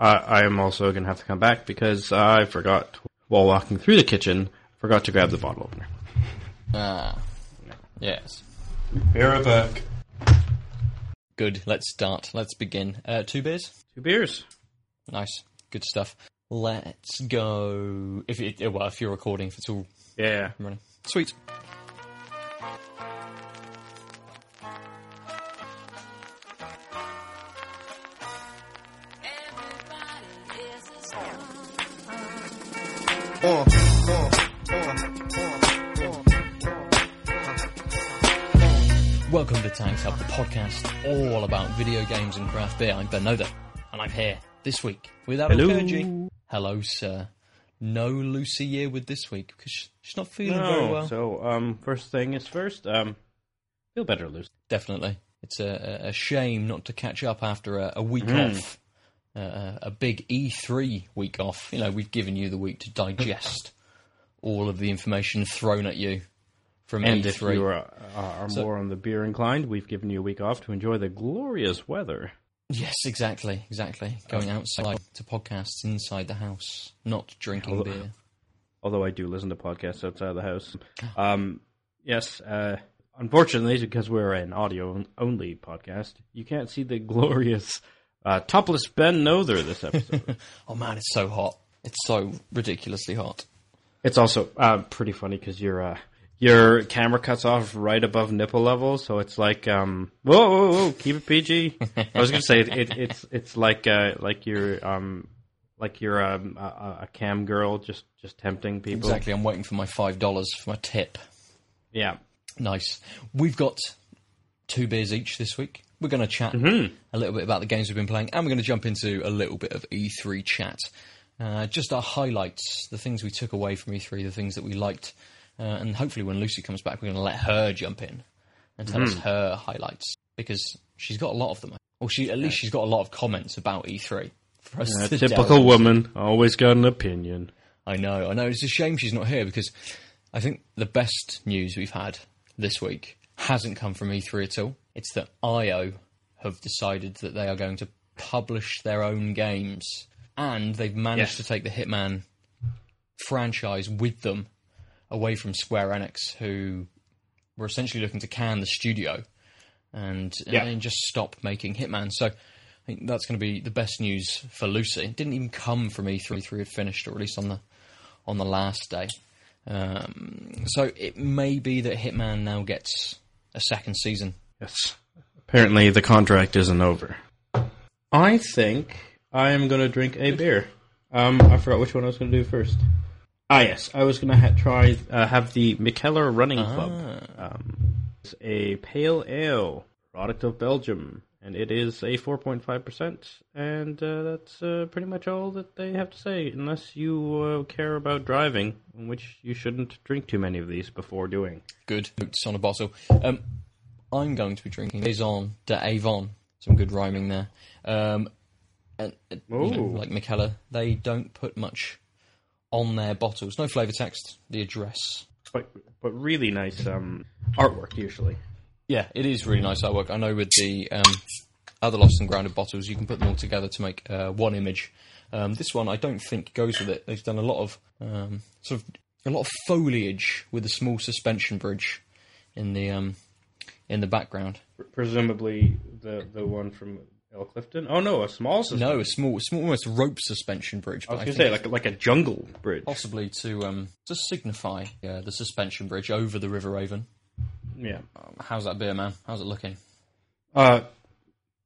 I, I am also going to have to come back because I forgot while walking through the kitchen, forgot to grab the bottle opener. Ah. Yes. Be right back. Good. Let's start. Let's begin. Uh, two beers. Two beers. Nice. Good stuff. Let's go. If it, well, if you're recording, if it's all Yeah. running. Sweet. Welcome to Tanked Up, the podcast all about video games and craft beer. I'm Ben Noda, and I'm here this week with Aadil Hello. Hello, sir. No Lucy year with this week because she's not feeling very well. so um, first thing is first. Um, feel better, Lucy. Definitely. It's a, a- a shame not to catch up after a, a week Mm. off, uh, a big E3 week off. You know, we've given you the week to digest all of the information thrown at you from And E3. if you are, are So- more on the beer inclined, we've given you a week off to enjoy the glorious weather. Yes, exactly, exactly. Going outside to podcasts inside the house, not drinking Although- beer. Although I do listen to podcasts outside the house. Um, yes, uh, unfortunately, because we're an audio only podcast, you can't see the glorious uh, topless Ben Nother this episode. Oh man, it's so hot. It's so ridiculously hot. it's also uh, pretty funny because your uh, your camera cuts off right above nipple level, so it's like um, whoa, whoa, whoa, keep it PG. I was gonna say it, it, it's it's like uh, like you're um, like you're um, a, a- a cam girl just just tempting people. Exactly. I'm waiting for my five dollars for my tip. Yeah. Nice. We've got two beers each this week. We're going to chat Mm-hmm. a little bit about the games we've been playing, and we're going to jump into a little bit of E3 chat. Uh, just our highlights, the things we took away from E3, the things that we liked, uh, and hopefully when Lucy comes back, we're going to let her jump in and tell us her highlights because she's got a lot of them. Or she, at least she's got a lot of comments about E3 for us A to typical woman, always got an opinion. I know, I know. It's a shame she's not here because I think the best news we've had this week hasn't come from E3 at all. It's that IO have decided that they are going to publish their own games and they've managed Yes. to take the Hitman franchise with them away from Square Enix, who were essentially looking to can the studio and, Yeah. and just stop making Hitman. So I think that's going to be the best news for Lucy. It didn't even come from E3. E3 had finished, or at least on the on the last day. Um, so it may be that Hitman now gets a second season. Yes. Apparently, the contract isn't over. I think I am going to drink a beer. Um, I forgot which one I was going to do first. Ah, yes. I was going to ha- try uh, have the Mikkeller Running Club. Um, it's a pale ale, product of Belgium, and it is a 4.5%. And uh, that's uh, pretty much all that they have to say, unless you uh, care about driving, in which you shouldn't drink too many of these before doing. Good notes on a bottle. Um, I'm going to be drinking Saison de Avon. Some good rhyming there. Um, and, uh, you know, like Mikkeller, they don't put much on their bottles. No flavour text. The address. But, but really nice um, artwork, usually. Yeah, it is really nice artwork. I know with the um, other Lost and Grounded bottles, you can put them all together to make uh, one image. Um, this one, I don't think goes with it. They've done a lot of um, sort of a lot of foliage with a small suspension bridge in the um, in the background. Presumably the the one from El Clifton. Oh no, a small system. No, a small, small, almost rope suspension bridge. I was gonna say like like a jungle bridge. possibly to um, to signify uh, the suspension bridge over the River Avon. Yeah. Um, how's that beer, man? How's it looking? Uh,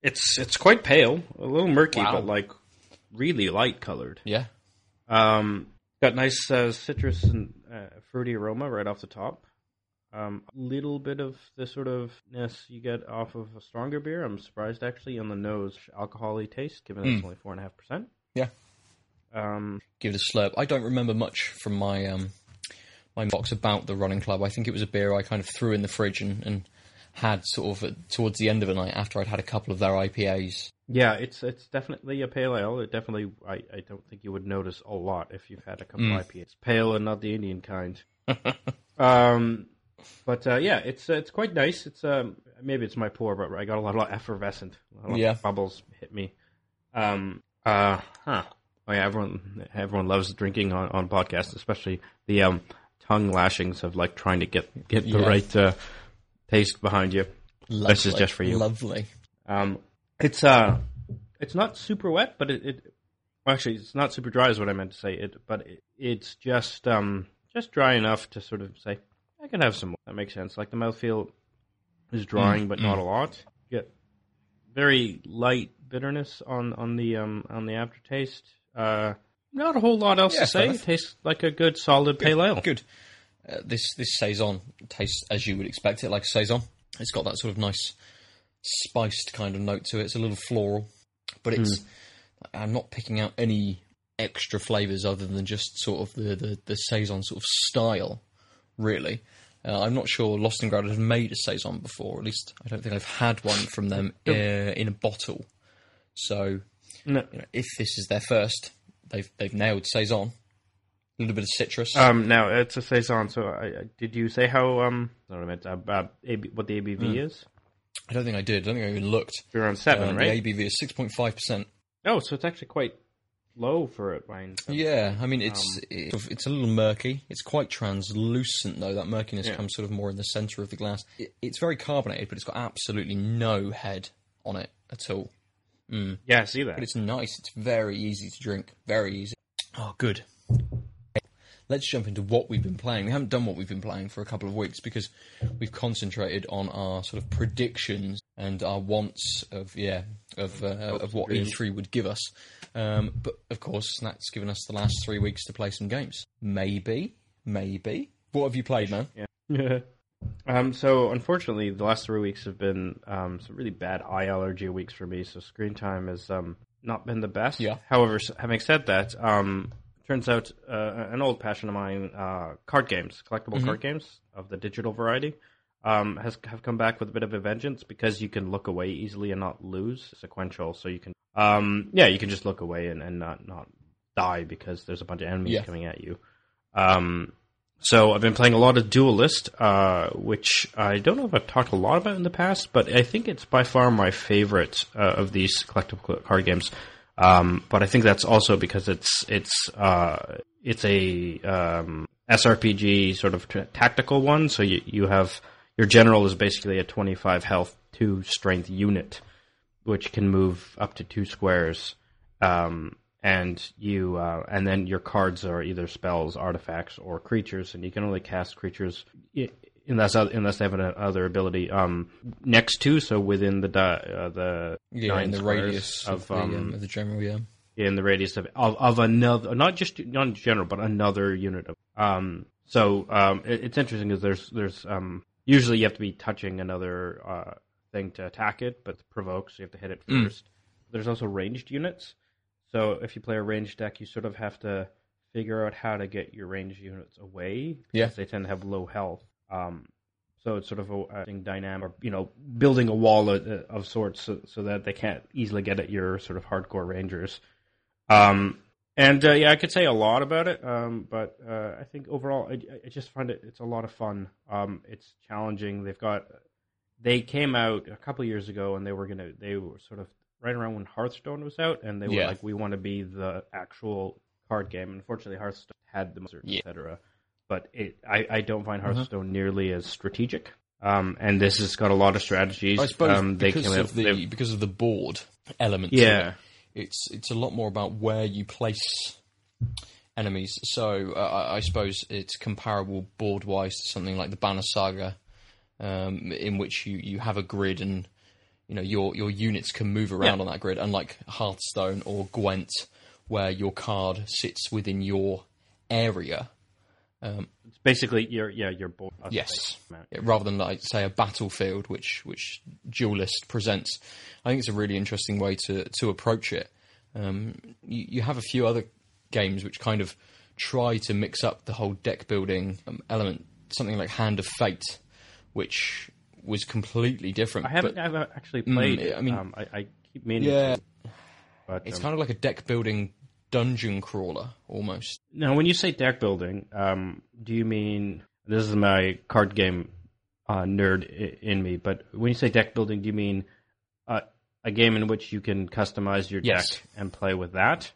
it's it's quite pale, a little murky, Wow. but like really light colored. Yeah, Um, got nice uh, citrus and uh, fruity aroma right off the top. Um, a little bit of the sort of ness you get off of a stronger beer. I'm surprised actually on the nose, alcohol-y taste, given it's only four and a half percent. yeah. Um, give it a slurp. I don't remember much from my um, my box about the running club. I think it was a beer I kind of threw in the fridge and, and had sort of towards the end of the night after I'd had a couple of their IPAs. Yeah, it's it's definitely a pale ale. It definitely, I, I don't think you would notice a lot if you've had a couple Mm. of IPAs. Pale and not the Indian kind. um, but uh, yeah, it's uh, it's quite nice. It's um maybe it's my pour, but I got a lot of effervescent. A lot of Yeah. bubbles hit me. Um, Uh huh. Oh yeah, everyone everyone loves drinking on, on podcasts, especially the um, tongue lashings of like trying to get get the Yeah. right uh, taste behind you. Lovely. This is just for you. Lovely. Um, it's uh, it's not super wet, but it, it well, actually it's not super dry is what I meant to say. It, but it, it's just um, just dry enough to sort of say I can have some more. That makes sense. Like the mouthfeel is drying, but not a lot. You get very light bitterness on on the um on the aftertaste. Uh, not a whole lot else Yeah, to say. It tastes like a good solid pale ale. Good. Uh, this this saison tastes as you would expect it, like a saison. It's got that sort of nice spiced kind of note to it. It's a little floral, but it's. Hmm. I'm not picking out any extra flavors other than just sort of the the, the saison sort of style. Really, uh, I'm not sure Lost and Grounded have made a saison before. At least I don't think I've had one from them uh, in a bottle. So No. you know, if this is their first, they've they've nailed saison. A little bit of citrus. Um, now it's a saison. So, I, I, did you say how um? What I meant. Uh, uh, AB, what the ABV is? I don't think I did. I don't think I even looked. You're on seven, Um, right? The ABV is six point five percent. Oh, so it's actually quite low for it. Wine. Yeah, I mean it's Um, it's, it's a little murky. It's quite translucent though. That murkiness Yeah. comes sort of more in the centre of the glass. It, it's very carbonated, but it's got absolutely no head on it at all. Yeah, I see that. But it's nice. It's very easy to drink. Very easy. Oh, good. Let's jump into what we've been playing. We haven't done what we've been playing for a couple of weeks because we've concentrated on our sort of predictions and our wants of yeah of uh, of what E3 would give us. Um, but of course, that's given us the last three weeks to play some games. Maybe, maybe. What have you played, man? Yeah. um, so unfortunately, the last three weeks have been um, some really bad eye allergy weeks for me. So screen time has um, not been the best. Yeah. However, having said that, um, turns out uh, an old passion of mine, uh, card games, collectible card games of the digital variety, um, has have come back with a bit of a vengeance because you can look away easily and not lose sequential. So you can, um, yeah, you can just look away and, and not not die because there's a bunch of enemies Yeah. coming at you. Um, so I've been playing a lot of Duelyst, uh, which I don't know if I've talked a lot about in the past, but I think it's by far my favorite uh, of these collectible card games. Um, but I think that's also because it's it's uh, it's a um, SRPG sort of t- tactical one. So you you have your general is basically a 25 health, two strength unit, which can move up to two squares. Um, and you uh, and then your cards are either spells, artifacts, or creatures, and you can only cast creatures unless unless they have another ability um, next to, so within the uh, the Yeah, nine in the radius of, of the, um, of the general. Yeah. in the radius of of, of another, not just not in general, but another unit of. Um, so um, it, it's interesting because there's there's um, usually you have to be touching another uh, thing to attack it, but provoke, so you have to hit it Mm. first. There's also ranged units, so if you play a ranged deck, you sort of have to figure out how to get your ranged units away because Yeah. they tend to have low health. Um, so it's sort of a uh, dynamic, you know, building a wall of, of sorts so, so that they can't easily get at your sort of hardcore rangers. Um, and uh, yeah, I could say a lot about it, um, but uh, I think overall, I, I just find it it's a lot of fun. Um, it's challenging. They've got they came out a couple years ago, and they were gonna they were sort of right around when Hearthstone was out, and they were Yeah. like, we want to be the actual card game. Unfortunately, Hearthstone had the monsters, Yeah. etc. But it, I, I don't find Uh-huh. Hearthstone nearly as strategic. Um, and this has got a lot of strategies. I suppose um, they because came of out, the because of the board element. to it, yeah, it's it's a lot more about where you place enemies. So uh, I I suppose it's comparable board wise to something like the Banner Saga, um, in which you, you have a grid and you know your your units can move around Yeah. on that grid, unlike Hearthstone or Gwent, where your card sits within your area. It's basically your yeah your board. Yes. Yeah, rather than like say a battlefield, which which Duelyst presents. I think it's a really interesting way to to approach it. Um, you, you have a few other games which kind of try to mix up the whole deck building um, element. Something like Hand of Fate, which was completely different. I haven't, but I haven't actually played. Mm, it. I mean- um, I, I keep meaning. Yeah. but it's um, kind of like a deck building dungeon crawler almost. Now, when you say deck building, um, do you mean this is my card game uh, nerd in me? But when you say deck building, do you mean uh, a game in which you can customize your Yes. deck and play with that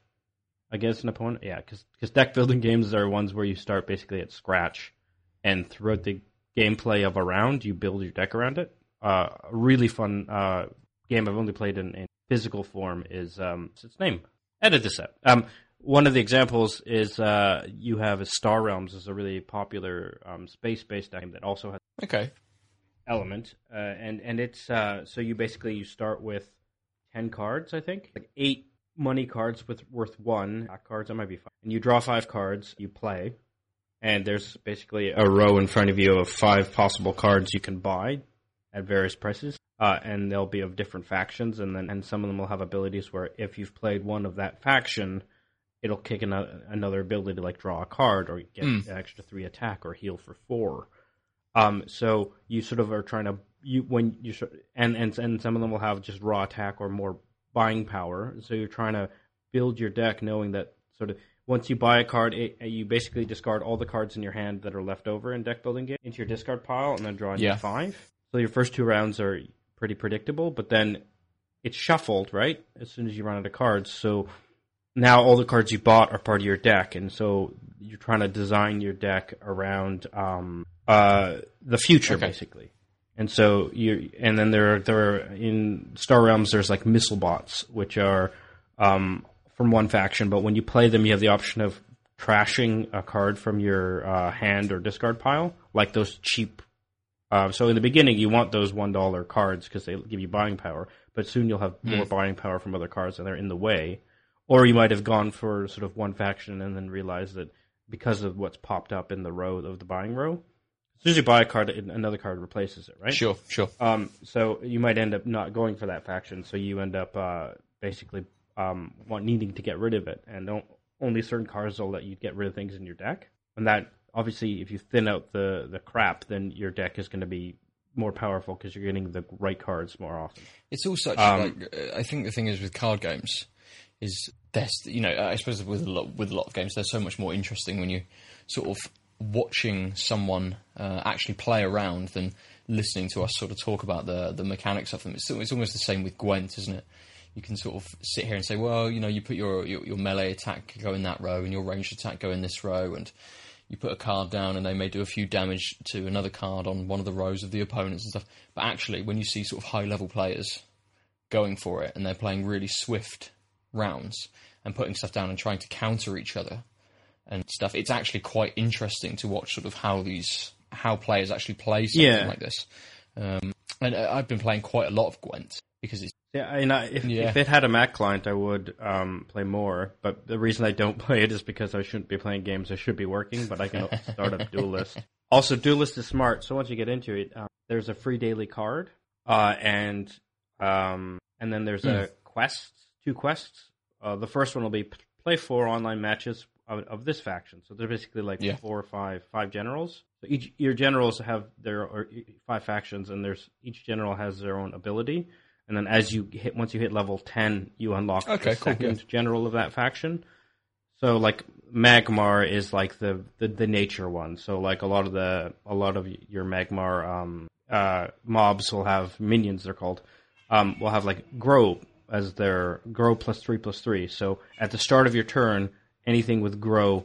against an opponent. Yeah, because deck building games are ones where you start basically at scratch, and throughout the gameplay of a round, you build your deck around it. Uh, a really fun uh, game I've only played in, in physical form is um, its name? Edit this out. Um, one of the examples is uh, you have a Star Realms is a really popular um, space-based game that also has Okay. element, uh, and and it's uh, so you basically you start with ten cards, I think, like eight money cards with worth one cards. That might be fine. And you draw five cards, you play, and there's basically a row in front of you of five possible cards you can buy at various prices. Uh, and they'll be of different factions, and then and some of them will have abilities where if you've played one of that faction, it'll kick another, another ability to like draw a card or get Mm. an extra three attack or heal for four. Um, so you sort of are trying to you when you sort- and and and some of them will have just raw attack or more buying power. So you're trying to build your deck, knowing that sort of once you buy a card, it, you basically discard all the cards in your hand that are left over in deck building game into your discard pile, and then draw Yeah. five. So your first two rounds are pretty predictable, but then it's shuffled right as soon as you run out of cards. So now all the cards you bought are part of your deck, and so you're trying to design your deck around um, uh, the future, Okay. basically. And so you, and then there are there are in Star Realms there's like missile bots, which are um, from one faction, but when you play them, you have the option of trashing a card from your uh, hand or discard pile, like those cheap. Uh, so in the beginning, you want those one dollar cards because they give you buying power, but soon you'll have more buying power from other cards, and they're in the way. Or you might have gone for sort of one faction and then realized that because of what's popped up in the row of the buying row, as soon as you buy a card, another card replaces it, right? Sure, sure. Um, so you might end up not going for that faction, so you end up uh, basically um, want, needing to get rid of it, and don't, only certain cards will let you get rid of things in your deck. And that obviously, if you thin out the the crap, then your deck is going to be more powerful because you're getting the right cards more often. It's all such Um, like I think the thing is with card games is there's you know I suppose with a lot with a lot of games they're so much more interesting when you sort of watching someone uh, actually play around than listening to us sort of talk about the the mechanics of them. It's it's almost the same with Gwent, isn't it? You can sort of sit here and say, well, you know, you put your your, your melee attack go in that row and your ranged attack go in this row, and you put a card down and they may do a few damage to another card on one of the rows of the opponents and stuff. But actually, when you see sort of high level players going for it and they're playing really swift rounds and putting stuff down and trying to counter each other and stuff, it's actually quite interesting to watch sort of how these how players actually play something Yeah. like this. Um, and uh, I've been playing quite a lot of Gwent because it's Yeah, I mean, I- if, Yeah. if it had a Mac client, I would um, play more. But the reason I don't play it is because I shouldn't be playing games. I should be working, but I can start up Duelyst. Also, Duelyst is smart. So once you get into it, um, there's a free daily card, uh, and um, and then there's a quest, two quests. Uh, the first one will be play four online matches of, of this faction. So they're basically like Yeah. four or five five generals. So each your generals have their or five factions, and there's each general has their own ability. And then as you hit, once you hit level ten, you unlock Okay, the cool, second general of that faction. So like Magmar is like the, the the nature one. So like a lot of the a lot of your Magmar um uh mobs will have minions. They're called um will have like grow as their grow plus three plus three. So at the start of your turn, anything with grow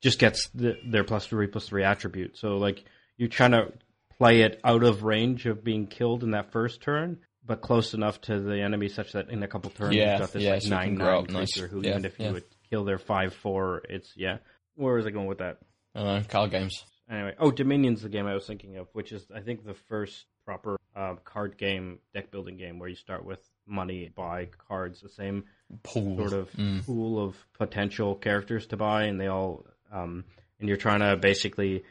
just gets the, their plus three plus three attribute. So like you're trying to play it out of range of being killed in that first turn, but close enough to the enemy such that in a couple turns Yeah, you've got this yeah, like so nine nine up nice. creature who Yeah, even if you would kill their five four, it's yeah. Where was I going with that? I don't know card games. Anyway, oh, Dominion's the game I was thinking of, which is I think the first proper uh, card game, deck building game, where you start with money, buy cards, the same Pool sort of Mm. pool of potential characters to buy, and they all, um, and you're trying to basically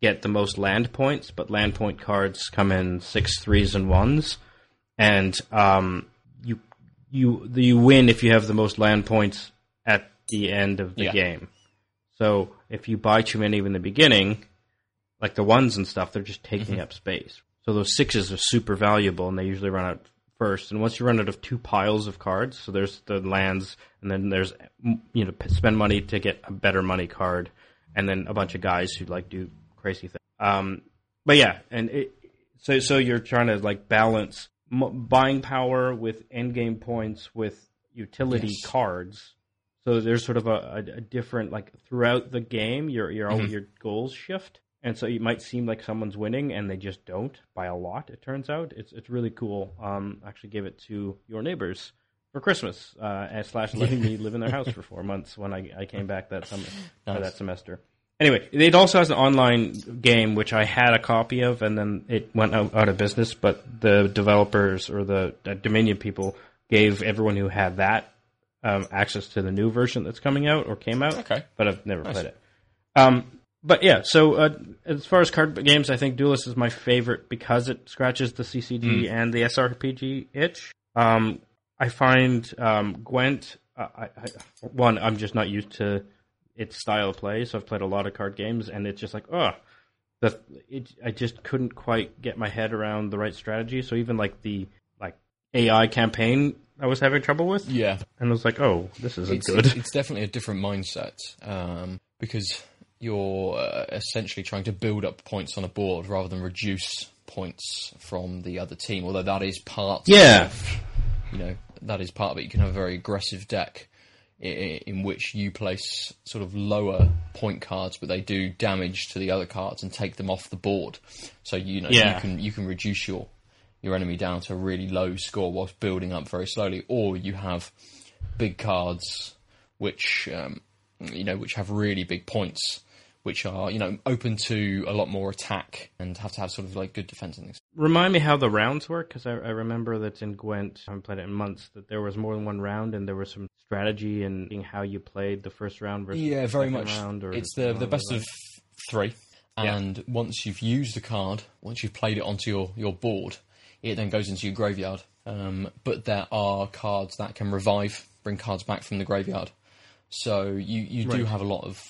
get the most land points, but land point cards come in six threes and ones, and um, you you you win if you have the most land points at the end of the Yeah. game. So if you buy too many in the beginning, like the ones and stuff, they're just taking up space. So those sixes are super valuable, and they usually run out first. And once you run out of two piles of cards, so there's the lands, and then there's you know spend money to get a better money card, and then a bunch of guys who like do crazy things. Um, but yeah, and it, so so you're trying to like balance m- buying power with end game points with utility Yes. cards. So there's sort of a, a, different like throughout the game, your your Mhm. your goals shift, and so it might seem like someone's winning and they just don't by a lot. It turns out it's it's really cool. Um, I actually gave it to your neighbors for Christmas, uh, and slash letting me live in their house for four months when I I came back that summer Nice. that semester. Anyway, it also has an online game which I had a copy of, and then it went out, out of business. But the developers or the, Dominion people gave everyone who had that um, access to the new version that's coming out or came out. Okay. but I've never Nice. played it. Um, but yeah, so uh, as far as card games, I think Duelyst is my favorite because it scratches the CCG and the SRPG itch. Um, I find um, Gwent. Uh, I, I, one, I'm just not used to its style of play, so I've played a lot of card games, and it's just like, oh, the it, I just couldn't quite get my head around the right strategy. So even like the like AI campaign, I was having trouble with, Yeah, and I was like, oh, this isn't it's, good. It's, it's definitely a different mindset um, because you're uh, essentially trying to build up points on a board rather than reduce points from the other team. Although that is part, Yeah. of, you know, that is part of it. You can have a very aggressive deck in which you place sort of lower point cards, but they do damage to the other cards and take them off the board. So you know Yeah. you can you can reduce your your enemy down to a really low score whilst building up very slowly, or you have big cards which um, you know which have really big points, which are you know open to a lot more attack and have to have sort of like good defense and things. Remind me how the rounds work, because I, I remember that in Gwent, I haven't played it in months, that there was more than one round, and there were some strategy in, in how you played the first round versus Yeah, the very second much. round. Or it's the the best of three, Yeah. and once you've used a card, once you've played it onto your your board, it then goes into your graveyard. Um, but there are cards that can revive, bring cards back from the graveyard. So you you do have a lot of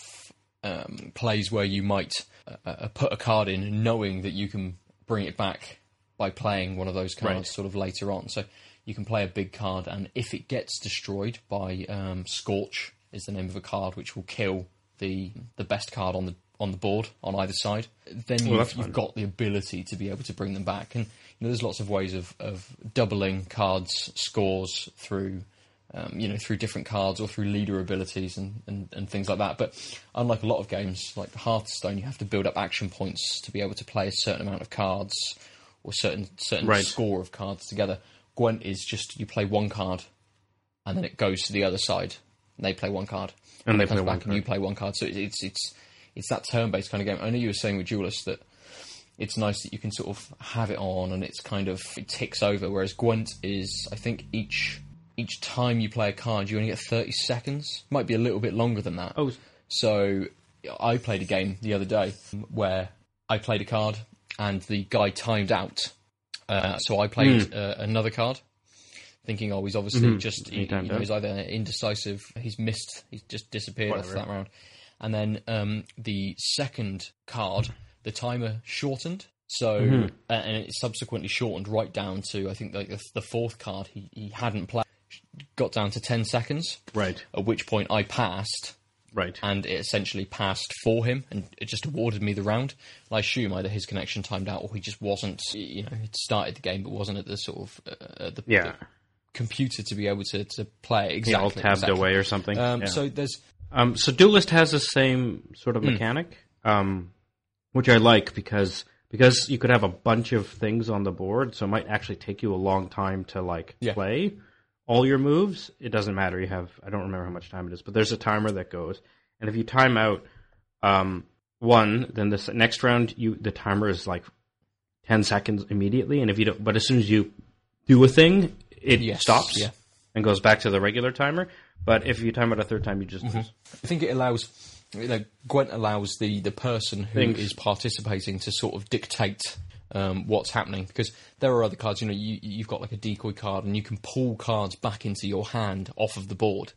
um, plays where you might uh, uh, put a card in, knowing that you can bring it back by playing one of those cards Right. sort of later on. So you can play a big card, and if it gets destroyed by um, Scorch, is the name of a card which will kill the the best card on the on the board on either side. Then Well, you've, you've got the ability to be able to bring them back, and you know there's lots of ways of, of doubling cards scores through. Um, you know, through different cards or through leader abilities and, and, and things like that. But unlike a lot of games, like Hearthstone, you have to build up action points to be able to play a certain amount of cards or certain certain Right. score of cards together. Gwent is just you play one card, and then it goes to the other side. And they play one card, And they play one back, and you play one card. So it- it's it's it's that turn-based kind of game. I know you were saying with Duelyst that it's nice that you can sort of have it on and it's kind of it ticks over. Whereas Gwent is, I think each each time you play a card, you only get thirty seconds. Might be a little bit longer than that. Oh, So I played a game the other day where I played a card and the guy timed out. Uh, so I played uh, another card, thinking, oh, he's obviously just he, you know, he's either indecisive, he's missed, he's just disappeared off that round. And then um, the second card, the timer shortened. So Mm-hmm. uh, and it subsequently shortened right down to I think like the, the fourth card he, he hadn't played got down to ten seconds. right, At which point I passed, right. and it essentially passed for him, and it just awarded me the round. And I assume either his connection timed out, or he just wasn't, you know, he'd started the game but wasn't at the sort of uh, at the, Yeah, the computer to be able to, to play it yeah, all exactly. tabbed exactly. away or something. Um, yeah. So there's Um, so Duelyst has the same sort of Hmm. mechanic, um, which I like because because you could have a bunch of things on the board, so it might actually take you a long time to like Yeah. play all your moves. It doesn't matter. You have I don't remember how much time it is, but there's a timer that goes, and if you time out um, one, then the next round you the timer is like ten seconds immediately, and if you don't, but as soon as you do a thing, it Yes, stops yeah. and goes back to the regular timer. But if you time it a third time, you just Mm-hmm. I think it allows, you know, Gwent allows the, the person who is participating to sort of dictate um, what's happening because there are other cards. You know, you, you've got like a decoy card, and you can pull cards back into your hand off of the board.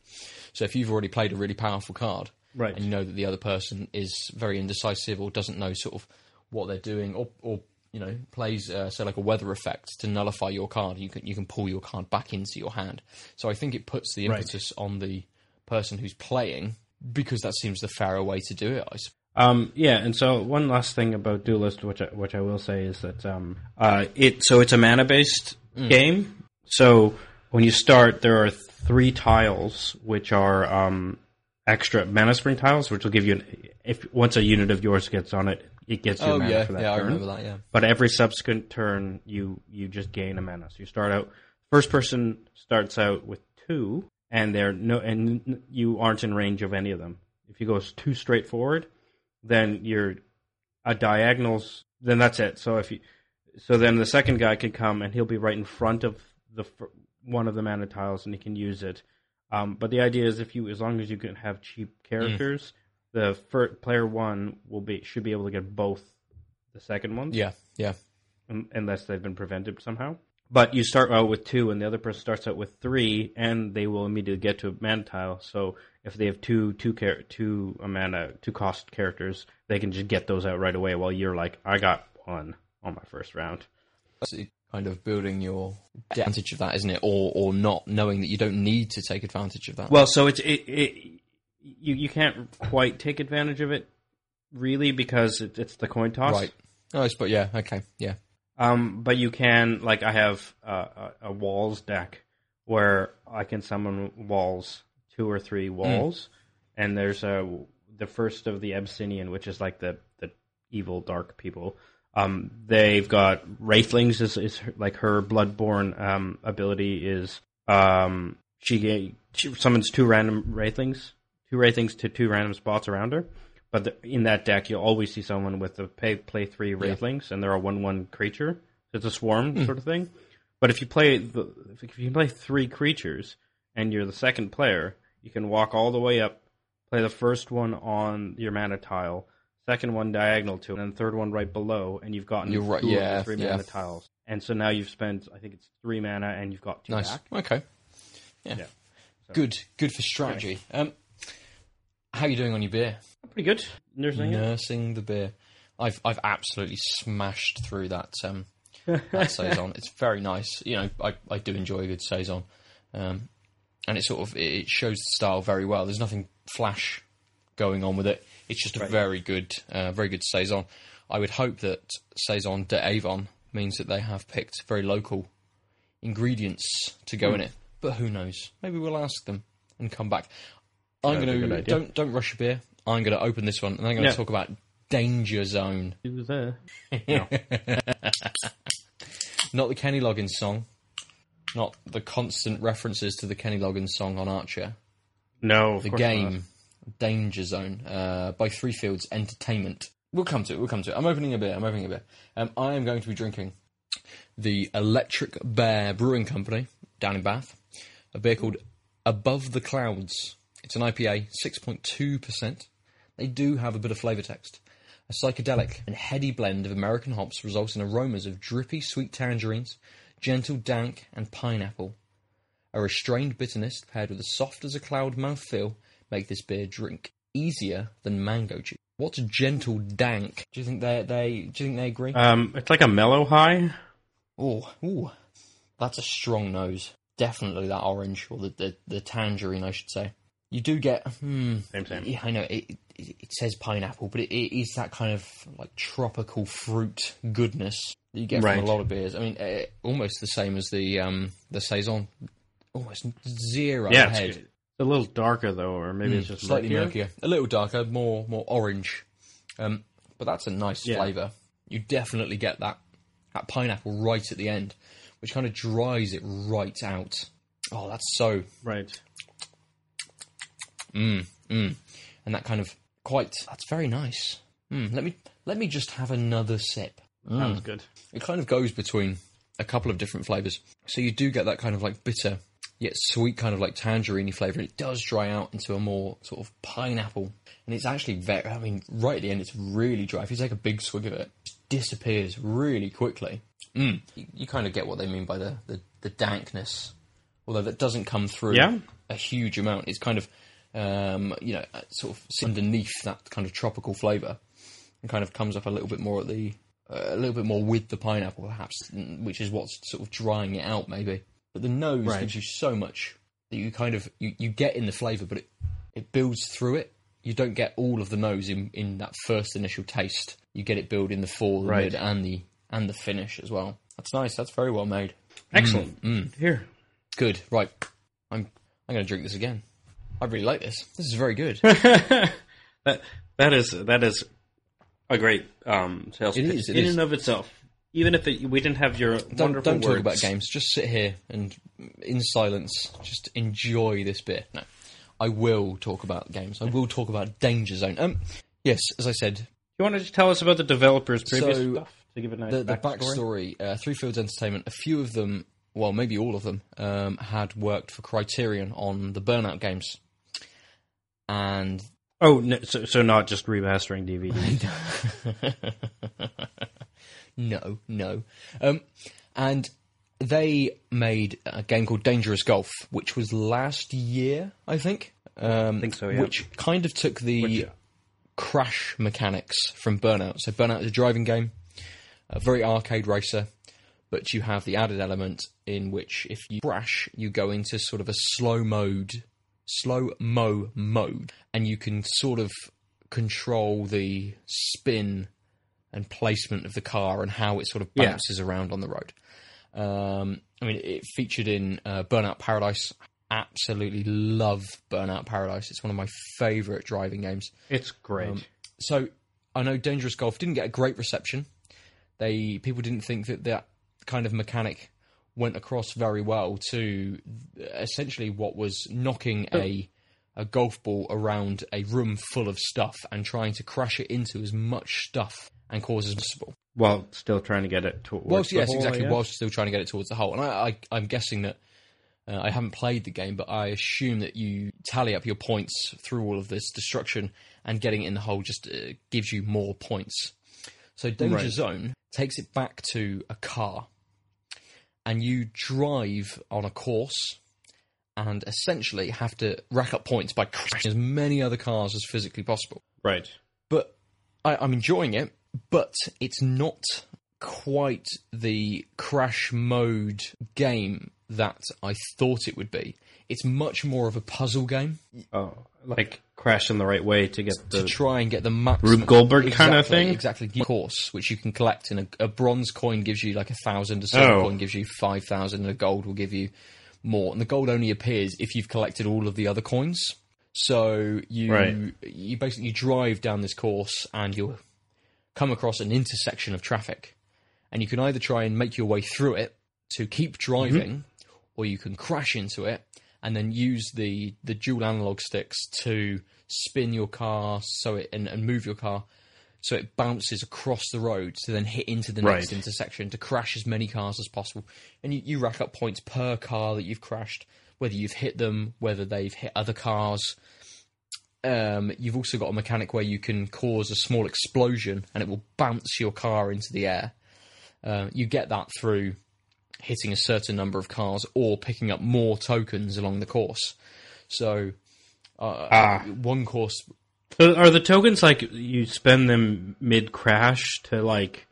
So if you've already played a really powerful card, Right. and you know that the other person is very indecisive or doesn't know sort of what they're doing, or, or you know, plays uh, say like a weather effect to nullify your card, you can you can pull your card back into your hand. So I think it puts the Right. impetus on the person who's playing because that seems the fairer way to do it. I suppose. Um, yeah, and so one last thing about Duelyst, which I, which I will say is that um, uh, it so it's a mana based game. So when you start, there are three tiles which are um, extra mana spring tiles, which will give you an, if once a unit of yours gets on it, it gets you Oh mana yeah, for that yeah, I turn. remember that. Yeah. But every subsequent turn, you you just gain a mana. So you start out. First person starts out with two, and they're no, and you aren't in range of any of them. If you go too straight forward, then you're a diagonals. Then that's it. So if you, so then the second guy can come and he'll be right in front of the one of the mana tiles, and he can use it. Um, but the idea is if you, as long as you can have cheap characters, the fir- player one will be should be able to get both the second ones Yeah, yeah. un- unless they've been prevented somehow. But you start out with two, and the other person starts out with three, and they will immediately get to a mana tile. So if they have two two char- two mana two cost characters, they can just get those out right away. While you're like, I got one on my first round. That's kind of building your advantage of that, isn't it? Or or not knowing that you don't need to take advantage of that. Well, so it's it, it you you can't quite take advantage of it really because it, it's the coin toss. right. Oh, I suppose, yeah. Okay. Yeah. Um, but you can like I have uh, a, a walls deck where I can summon walls, two or three walls, and there's a the first of the Abyssian, which is like the the evil dark people. Um, they've got Wraithlings is, is her, like her bloodborne um, ability is um, she, she summons two random Wraithlings, two Wraithlings to two random spots around her. But the, in that deck, you'll always see someone with the pay, play three Wraithlings, and they're a one-one creature. So it's a swarm sort of thing. But if you play the, if you play three creatures and you're the second player, you can walk all the way up, play the first one on your mana tile, second one diagonal to it, and the third one right below, and you've gotten You're right, two of the three yeah. mana tiles. And so now you've spent, I think it's three mana, and you've got two Nice. back. Okay. Yeah. Yeah. Good. Good for strategy. Um, how are you doing on your beer? Pretty good. Nursing. Nursing the beer. I've I've absolutely smashed through that um, that saison. It's very nice. You know, I, I do enjoy a good saison, um, and it sort of it shows the style very well. There's nothing flash going on with it. It's just a Right. very good, uh, very good saison. I would hope that saison de Avon means that they have picked very local ingredients to go in it. But who knows? Maybe we'll ask them and come back. I'm That'd be a going good to don't don't rush your beer. I'm going to open this one and I'm going to Yeah. talk about Danger Zone. He was there. Not the Kenny Loggins song. Not the constant references to the Kenny Loggins song on Archer. No, of The game not. Danger Zone uh, by Three Fields Entertainment. We'll come to it. We'll come to it. I'm opening a beer. I'm opening a beer. Um, I am going to be drinking the Electric Bear Brewing Company down in Bath. A beer called Above the Clouds. It's an IPA, 6.2%. They do have a bit of flavour text. A psychedelic and heady blend of American hops results in aromas of drippy sweet tangerines, gentle dank, and pineapple. A restrained bitterness paired with a soft as a cloud mouthfeel make this beer drink easier than mango juice. What's gentle dank? Do you think they they do you think they agree? Um, it's like a mellow high. Oh, ooh, that's a strong nose. Definitely that orange or the, the, the tangerine, I should say. You do get, hmm, Same, same. yeah, I know it, it, it says pineapple, but it, it is that kind of like tropical fruit goodness that you get Right. from a lot of beers. I mean, uh, almost the same as the um, the saison. Almost zero Yeah, head. a little darker though, or maybe it's just Mm, slightly murkier. murkier, a little darker, more more orange. Um, but that's a nice Yeah. flavour. You definitely get that that pineapple right at the end, which kind of dries it right out. Oh, that's so Right. mm, mm. and that kind of quite. That's very nice. Mm, let me let me just have another sip. Mm. Sounds good. It kind of goes between a couple of different flavours. So you do get that kind of like bitter yet sweet kind of like tangerine flavour. It does dry out into a more sort of pineapple. And it's actually very, I mean, right at the end, it's really dry. If you take a big swig of it, it disappears really quickly. Mm. You, you kind of get what they mean by the, the, the dankness. Although that doesn't come through Yeah. a huge amount. It's kind of, um, you know, uh, sort of underneath that kind of tropical flavour and kind of comes up a little bit more at the a little bit more with the pineapple perhaps mm, which is what's sort of drying it out maybe but the nose Right. gives you so much that you kind of you, you get in the flavour but it it builds through it you don't get all of the nose in, in that first initial taste you get it build in the fore the Right. mid and the and the finish as well that's nice that's very well made Excellent. Here. Good. Right. I'm I'm going to drink this again. I really like this. This is very good. that that is that is a great um, sales It pitch is, it in is. and of itself. Even if it, we didn't have your don't wonderful don't talk about games. Just sit here and in silence, just enjoy this beer. No, I will talk about games. I will talk about Danger Zone. Um, yes, as I said, Do You want to just tell us about the developers' previous So, stuff to give a nice the, the backstory? backstory, uh, Three Fields Entertainment, a few of them, well, maybe all of them, um, had worked for Criterion on the Burnout games. And Oh, no, so, so not just remastering DVD. no, no. Um, and they made a game called Dangerous Golf, which was last year, I think. Um, I think so, yeah. Which kind of took the Which, yeah. crash mechanics from Burnout. So Burnout is a driving game, a very arcade racer, but you have the added element in which if you crash, you go into sort of a slow mode, slow mo mode, and you can sort of control the spin and placement of the car and how it sort of Yeah. bounces around on the road. Um, I mean, it featured in uh, Burnout Paradise. Absolutely love Burnout Paradise. It's one of my favourite driving games. It's great. Um, So I know Dangerous Golf didn't get a great reception. They people didn't think that that kind of mechanic went across very well to essentially what was knocking a a golf ball around a room full of stuff and trying to crash it into as much stuff and cause as possible. While still trying to get it towards Whilst, yes, hole, exactly. yeah? Whilst still trying to get it towards the hole, and I, I, I'm guessing that uh, I haven't played the game, but I assume that you tally up your points through all of this destruction, and getting it in the hole just uh, gives you more points. So Danger Right. Zone takes it back to a car, and you drive on a course, and essentially have to rack up points by crashing as many other cars as physically possible Right. but I, I'm enjoying it. But it's not quite the crash mode game that I thought it would be. It's much more of a puzzle game Oh, like crash in the right way to get to try and get the maximum. Rube Goldberg kinda thing? Exactly. Course, which you can collect, and a, a bronze coin gives you like a thousand, a silver Oh. coin gives you five thousand, and a gold will give you more. And the gold only appears if you've collected all of the other coins. So you Right. you basically drive down this course, and you'll come across an intersection of traffic, and you can either try and make your way through it to keep mm-hmm. driving, or you can crash into it and then use the the dual analog sticks to spin your car so it and, and move your car so it bounces across the road to then hit into the next Right. intersection to crash as many cars as possible and you, you rack up points per car that you've crashed whether you've hit them whether they've hit other cars um, you've also got a mechanic where you can cause a small explosion and it will bounce your car into the air. Uh, you get that through hitting a certain number of cars or picking up more tokens along the course. So, uh, Ah. one course, So are the tokens like you spend them mid crash to like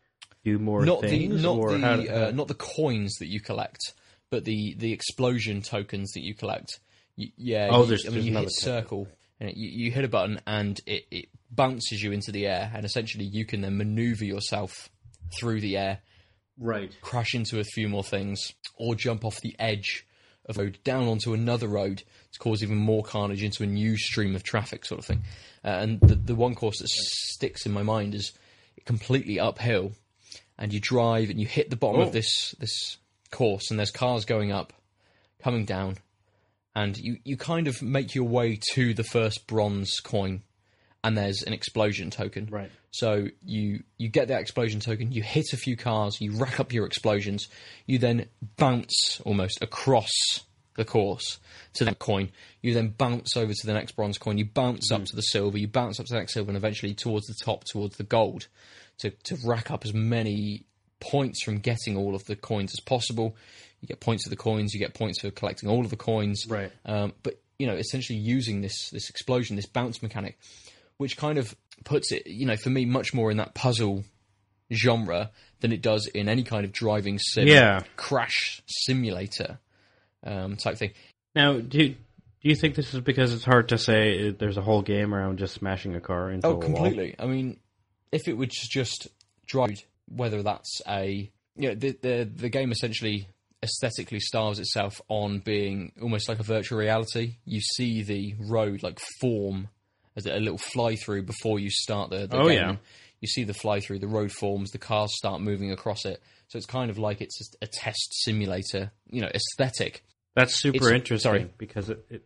do more not the things, not or the how, uh, not the coins that you collect, but the the explosion tokens that you collect. Y yeah, Oh, you- there's- I mean, there's you hit another circle and it, you, you hit a button and it, it bounces you into the air, and essentially you can then maneuver yourself through the air right? crash into a few more things, or jump off the edge of a road down onto another road to cause even more carnage into a new stream of traffic, sort of thing. Uh, and the, the one course that sticks in my mind is completely uphill, and you drive and you hit the bottom Oh. of this this course, and there's cars going up, coming down, and you, you kind of make your way to the first bronze coin, and there's an explosion token. Right. So you you get that explosion token, you hit a few cars, you rack up your explosions, you then bounce almost across the course to that coin. You then bounce over to the next bronze coin, you bounce up to the silver, you bounce up to the next silver, and eventually towards the top, towards the gold, to, to rack up as many points from getting all of the coins as possible. You get points for the coins, you get points for collecting all of the coins. Right. Um, but you know, essentially using this this explosion, this bounce mechanic, which kind of puts it, you know, for me, much more in that puzzle genre than it does in any kind of driving sim, Yeah. crash simulator um, type thing. Now, do you, do you think this is because it's hard to say uh, there's a whole game around just smashing a car into Oh, a wall? completely. I mean, if it was just drive, whether that's a you know the the the game essentially aesthetically styles itself on being almost like a virtual reality. You see the road like form as a little fly through before you start the, the Oh, game. yeah. You see the fly through, the road forms, the cars start moving across it. So it's kind of like it's a test simulator, you know, aesthetic. That's super It's- interesting sorry. because it. it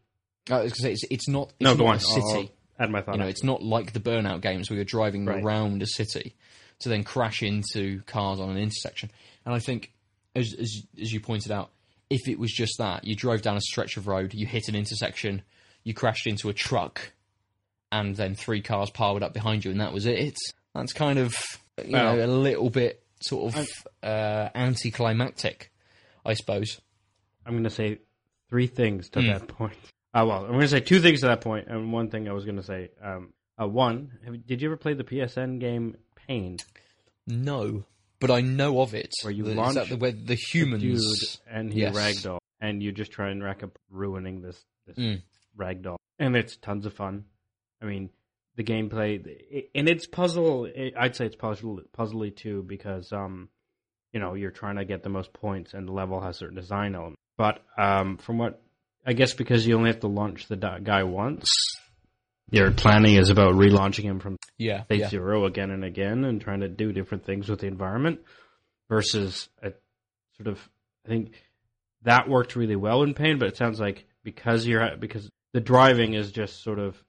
I was gonna say, it's, it's not. It's no, go a on. City. I'll add my thought. You know, it's not like the Burnout games where you're driving Right. around a city to then crash into cars on an intersection. And I think, as, as as you pointed out, if it was just that, you drove down a stretch of road, you hit an intersection, you crashed into a truck, and then three cars piled up behind you, and that was it. That's kind of you Well- know a little bit sort of uh, anticlimactic, I suppose. I'm going to say three things to Hmm. that point. Uh, well, I'm going to say two things to that point, and one thing I was going to say. Um, uh, one, have, did you ever play the PSN game Pain? No, but I know of it. Where you The- launch the, where the humans Dude, and he Yes. ragdoll, and you just try and rack up ruining this this Mm. ragdoll, and it's tons of fun. I mean, the gameplay, and it's puzzle. I'd say it's puzzle puzzly too because um, you know, you're trying to get the most points, and the level has certain design elements. But um, from what I guess because you only have to launch the guy once, your planning is about relaunching him from Yeah, state yeah. zero again and again and trying to do different things with the environment versus a sort of I think that worked really well in pain, but it sounds like because you're because the driving is just sort of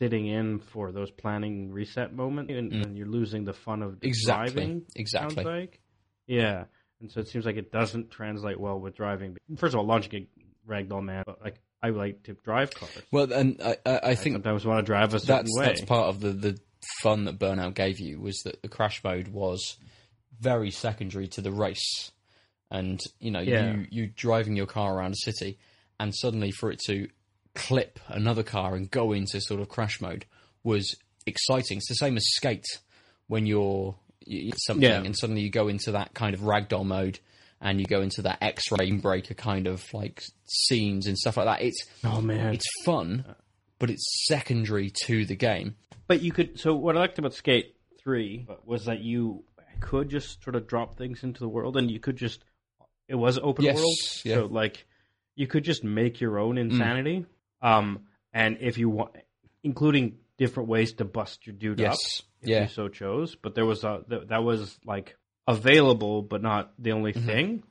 sitting in for those planning reset moments and, Mm. and you're losing the fun of Exactly, driving. exactly. Sounds like yeah, and so it seems like it doesn't translate well with driving. First of all, launching a ragdoll man, but like I like to drive cars. Well, and I, I, I think Sometimes want to drive a certain that's way. that's part of the the fun that Burnout gave you was that the crash mode was very secondary to the race, and you know Yeah. you you driving your car around a city, and suddenly for it to clip another car and go into sort of crash mode was exciting. It's the same as skate when you're you, you- something Yeah. and suddenly you go into that kind of ragdoll mode. And you go into that X-ray breaker kind of like scenes and stuff like that. It's oh man, it's fun, but it's secondary to the game. But you could. So what I liked about Skate Three was that you could just sort of drop things into the world, and you could just. It was open Yes, world, yeah. so like you could just make your own mm. insanity. Um, and if you want, including different ways to bust your dude up, if yeah. you so chose. But there was a th- that was like available, but not the only Mm-hmm. thing.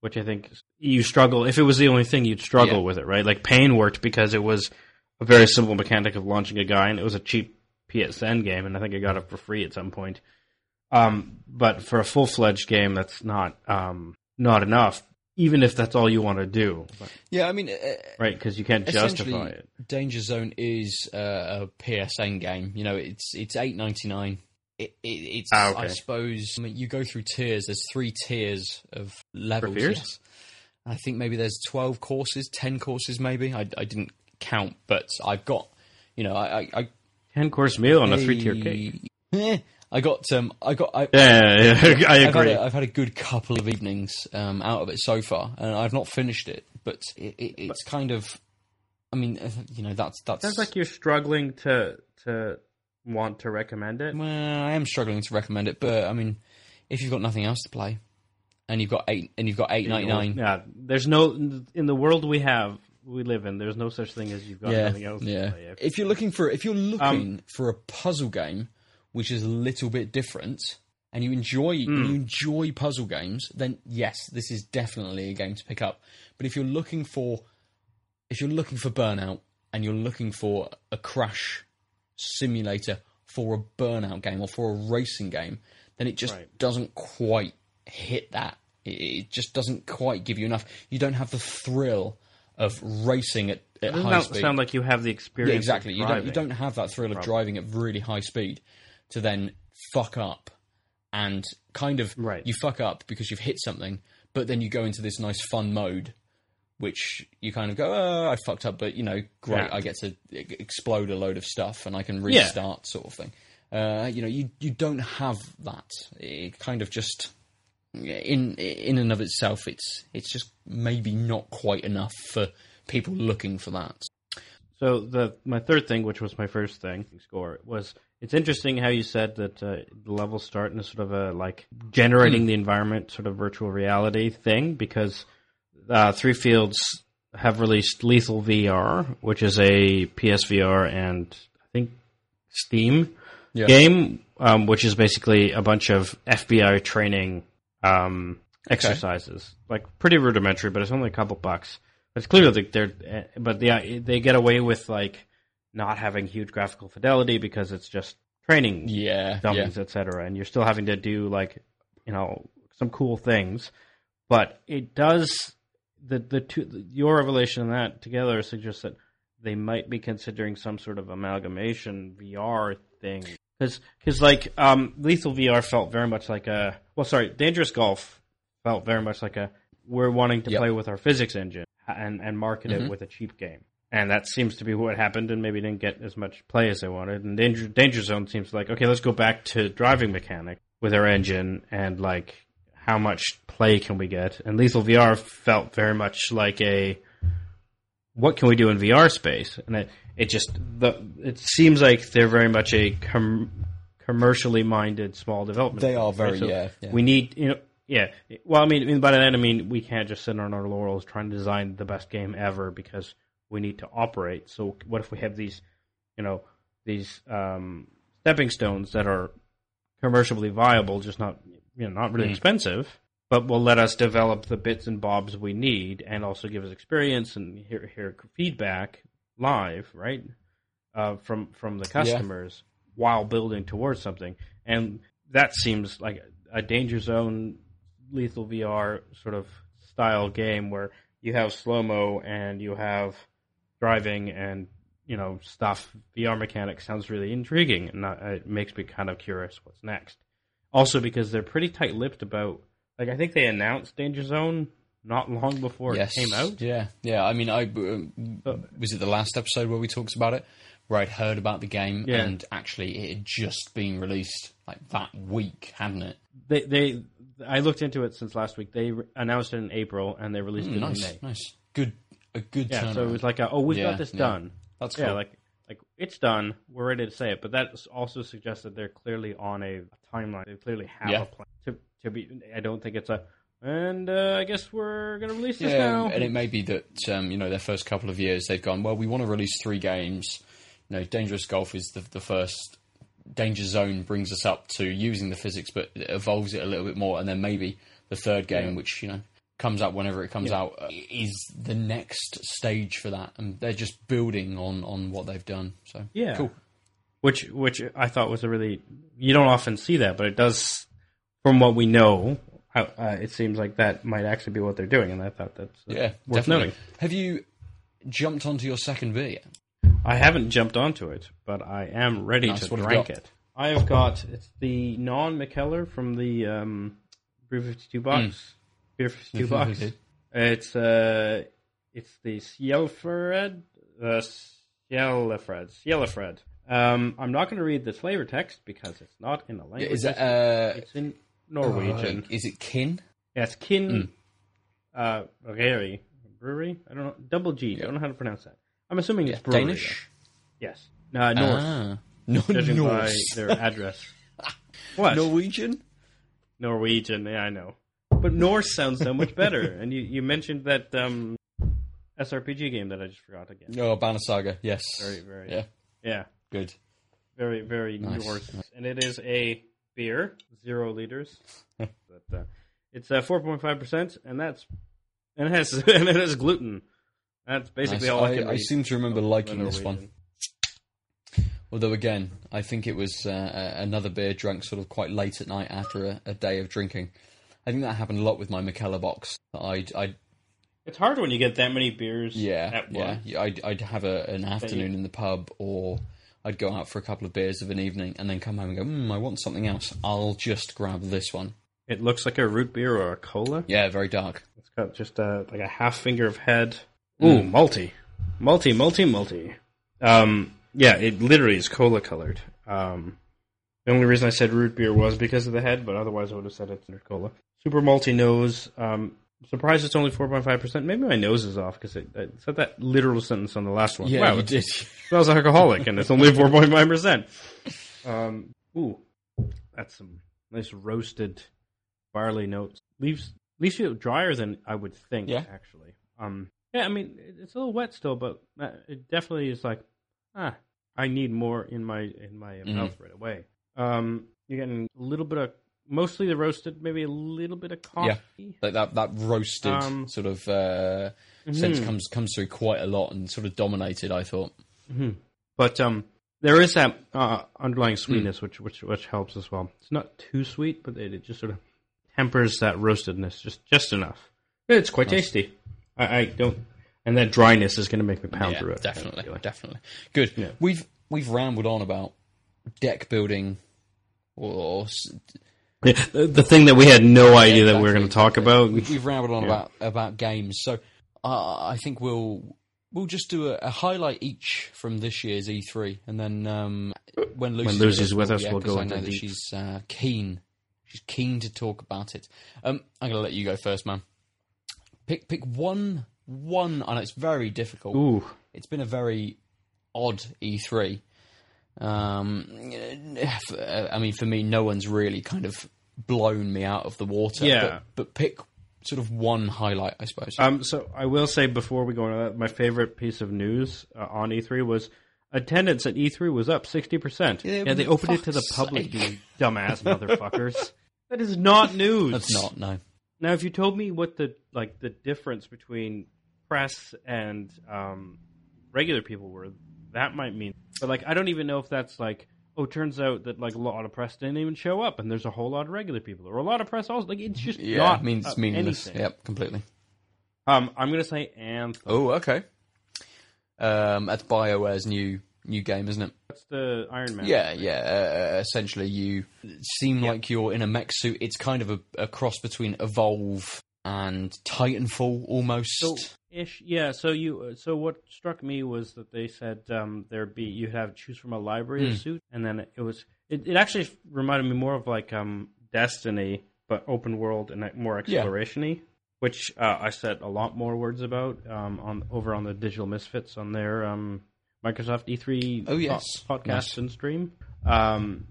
Which I think you struggle. If it was the only thing, you'd struggle Yeah. with it, right? Like Pain worked because it was a very simple mechanic of launching a guy, and it was a cheap PSN game, and I think I got it for free at some point. Um, but for a full fledged game, that's not um, not enough. Even if that's all you want to do, Yeah, I mean, uh, right? Because you can't justify it. Danger Zone is uh, a PSN game. You know, it's it's eight ninety nine. It, it, it's Ah, okay. I suppose I mean, you go through tiers. There's three tiers of levels. yes. I think maybe there's twelve courses, ten courses, maybe. I, I didn't count, but I've got. You know, I I, I Ten course meal on a three tier cake. Eh, I got um I got I, Yeah, yeah, I I've had, agree. a, I've had a good couple of evenings um, out of it so far, and I've not finished it. But it, it, it's kind of, I mean, uh, you know, that's that's. Sounds like you're struggling to to want to recommend it. well, I am struggling to recommend it, but I mean, if you've got nothing else to play, and you've got eight and you've got eight ninety nine, Yeah, there's no in the world we have we live in. There's no such thing as you've got yeah, nothing else yeah. to play. If- If you're looking for if you're looking Um, for a puzzle game which is a little bit different, and you enjoy and hmm. you enjoy puzzle games, then yes, this is definitely a game to pick up. But if you're looking for if you're looking for Burnout and you're looking for a crash simulator for a Burnout game or for a racing game, then it just Right. doesn't quite hit that. It, just doesn't quite give you enough. You don't have the thrill of racing at, at high speed. sound like you have the experience? Yeah, exactly. You don't you don't have that thrill of driving at really high speed to then fuck up and kind of Right. you fuck up because you've hit something, but then you go into this nice fun mode, which you kind of go, oh, I fucked up, but you know, great, Yeah. I get to explode a load of stuff and I can Yeah. restart, sort of thing. Uh, you know, you you don't have that. It kind of just in in and of itself, it's it's just maybe not quite enough for people looking for that. So the my third thing, which was my first thing, score was it's interesting how you said that uh, the levels start in a sort of a like generating the environment sort of virtual reality thing because uh, Three Fields have released Lethal VR, which is a PSVR and I think Steam Yeah. game, um, which is basically a bunch of FBI training um, exercises, like pretty rudimentary, but it's only a couple bucks. It's clear that they're, eh, but they they get away with like not having huge graphical fidelity because it's just training Yeah, yeah. dummies, etc. And you're still having to do like you know some cool things, but it does the the two your revelation and that together suggests that they might be considering some sort of amalgamation VR thing because because like um, Lethal VR felt very much like a well sorry Dangerous Golf felt very much like a we're wanting to Yep. play with our physics engine and and market Mhm. it with a cheap game. And that seems to be what happened, and maybe didn't get as much play as they wanted. And Danger, Danger Zone seems like okay, let's go back to driving mechanic with our engine and like how much play can we get? And Lethal VR felt very much like a what can we do in VR space? And it it just the it seems like they're very much a com- commercially minded small development. They are very, right? yeah, yeah. We need you know yeah. Well, I mean, I mean, by that I mean we can't just sit on our laurels trying to design the best game ever because we need to operate. So what if we have these, you know, these um, stepping stones that are commercially viable, just not you know not really Mm. expensive, but will let us develop the bits and bobs we need, and also give us experience and hear hear feedback live, right, uh, from from the customers while building towards something, and that seems like a danger zone, lethal VR sort of style game where you have slow mo and you have driving and you know stuff. VR mechanics sounds really intriguing, and it makes me kind of curious what's next. Also, because they're pretty tight lipped about, like I think they announced Danger Zone not long before yes. it came out. Yeah, yeah. I mean, I um, was it the last episode where we talked about it, where I'd heard about the game, Yeah. and actually it had just been released like that week, hadn't it? They they I looked into it since last week. They re- announced it in April and they released Mm, it nice, in May. nice, good, a good Yeah, turnaround. so it was like, a, oh, we've Yeah, got this yeah. done. That's Yeah, like like it's done. We're ready to say it, but that also suggests that they're clearly on a, a timeline. They clearly have Yeah. a plan to to be. I don't think it's a. And uh, I guess we're gonna release this yeah, now. and it may be that um, you know their first couple of years they've gone well. We want to release three games. You know, Dangerous Golf is the the first. Danger Zone brings us up to using the physics, but it evolves it a little bit more, and then maybe the third game, which you know comes out whenever it comes Yeah. out, uh, is the next stage for that, and they're just building on on what they've done. So Yeah. cool. which which I thought was a really you don't often see that, but it does. From what we know, uh, it seems like that might actually be what they're doing, and I thought that's uh, Yeah, worth definitely. noting. Have you jumped onto your second beer yet? I haven't jumped onto it, but I am ready Nice. to What have you drink it. I have got it's the non Mikkeller from the um, Brew Fifty Two box, Beer Fifty Two box. It's uh, it's the Sjelefred, uh, Sjelefred, Sjelefred. Um, I'm not going to read the flavor text because it's not in the language. Is it uh, It's in Norwegian. uh, is it Kinn? Yeah, it's Kinn uh, Brewery. Brewery? I don't know. Double G. I don't know how to pronounce that. I'm assuming it's brewery. Danish. though. Yes. Uh, North. Ah. No, judging by their address. what? Norwegian? Norwegian. Yeah, I know. But Norse sounds so much better. and you, you mentioned that um, SRPG game that I just forgot again. Oh, Banner Saga. Yes. Very, very. Yeah. Yeah. Good. Very, very Nice. Norse. And it is a beer, zero liters. but, uh, it's uh, 4.5%, and that's. And it has, and it has gluten. That's basically Nice. all I, I, can I read seem to remember liking this one. Although, again, I think it was uh, another beer drunk sort of quite late at night after a, a day of drinking. I think that happened a lot with my Mikkeller box. I'd, I'd It's hard when you get that many beers yeah, at yeah, once. yeah, I'd, I'd have a, an afternoon in the pub, or I'd go out for a couple of beers of an evening, and then come home and go, mm, I want something else. I'll just grab this one. It looks like a root beer or a cola. Yeah, very dark. It's got just a, like a half finger of head. Ooh, malty. Malty, malty, malty. Um, yeah, it literally is cola colored. Um, the only reason I said root beer was because of the head, but otherwise I would have said it's a cola. Super malty nose. Um, surprised it's only 4.5%. Maybe my nose is off because it, it said that literal sentence on the last one. Yeah, wow, you it did. smells alcoholic and it's only 4.5%. Um, ooh, that's some nice roasted barley notes. Leaves least feel drier than I would think. Yeah. actually. Um, yeah, I mean it's a little wet still, but it definitely is like, ah, I need more in my in my Mhm. mouth right away. Um, you're getting a little bit of mostly the roasted, maybe a little bit of coffee. Yeah, Like that that roasted Um, sort of uh, sense Mhm. comes comes through quite a lot and sort of dominated. I thought. hmm But um, there is that uh, underlying sweetness, which which which helps as well. It's not too sweet, but it, it just sort of tempers that roastedness just just enough. It's quite Nice. tasty. I, I don't, and that dryness is going to make me pound yeah, through it. definitely, definitely. Good. Yeah. We've we've rambled on about deck building or Yeah, the, the thing that we had no idea that we were going to talk about. We- We've rambled on Yeah. about about games, so uh, I think we'll we'll just do a, a highlight each from this year's E3, and then um, when Lucy's, Lucy's with us, yeah, we'll go I into know that deep. she's uh, keen. She's keen to talk about it. Um, I'm going to let you go first, man. Pick pick one one. I know it's very difficult. Ooh, It's been a very odd E3. Um, I mean, for me, no one's really kind of blown me out of the water. Yeah. But, but pick sort of one highlight, I suppose. Um, so I will say before we go into that, my favorite piece of news uh, on E3 was attendance at E3 was up sixty percent. Yeah, Yeah, they opened it to the public. sake. You dumbass motherfuckers. That is not news. That's not no. Now, if you told me what the like the difference between press and um, regular people were, that might mean. But like, I don't even know if that's like. Oh, turns out that like a lot of press didn't even show up, and there's a whole lot of regular people, or a lot of press also. Like, it's just Yeah, not means uh, meaningless. anything. Yep, completely. Um, I'm gonna say Anthem. Oh, okay. Um, that's Bioware's new new game, isn't it? That's the Iron Man. Yeah, yeah. Uh, essentially, you seem like you're in a mech suit. It's kind of a, a cross between Evolve and Titanfall, almost. So ish, yeah. So you, so what struck me was that they said um, there'd be you'd have to choose from a library Hmm. of suit, and then it was it, it actually reminded me more of like um, Destiny, but open world and more Yeah. exploration-y, which uh, I said a lot more words about um, on over on the Digital Misfits on their um, Microsoft E3 Oh, yes. po- podcast Nice. and stream. Um,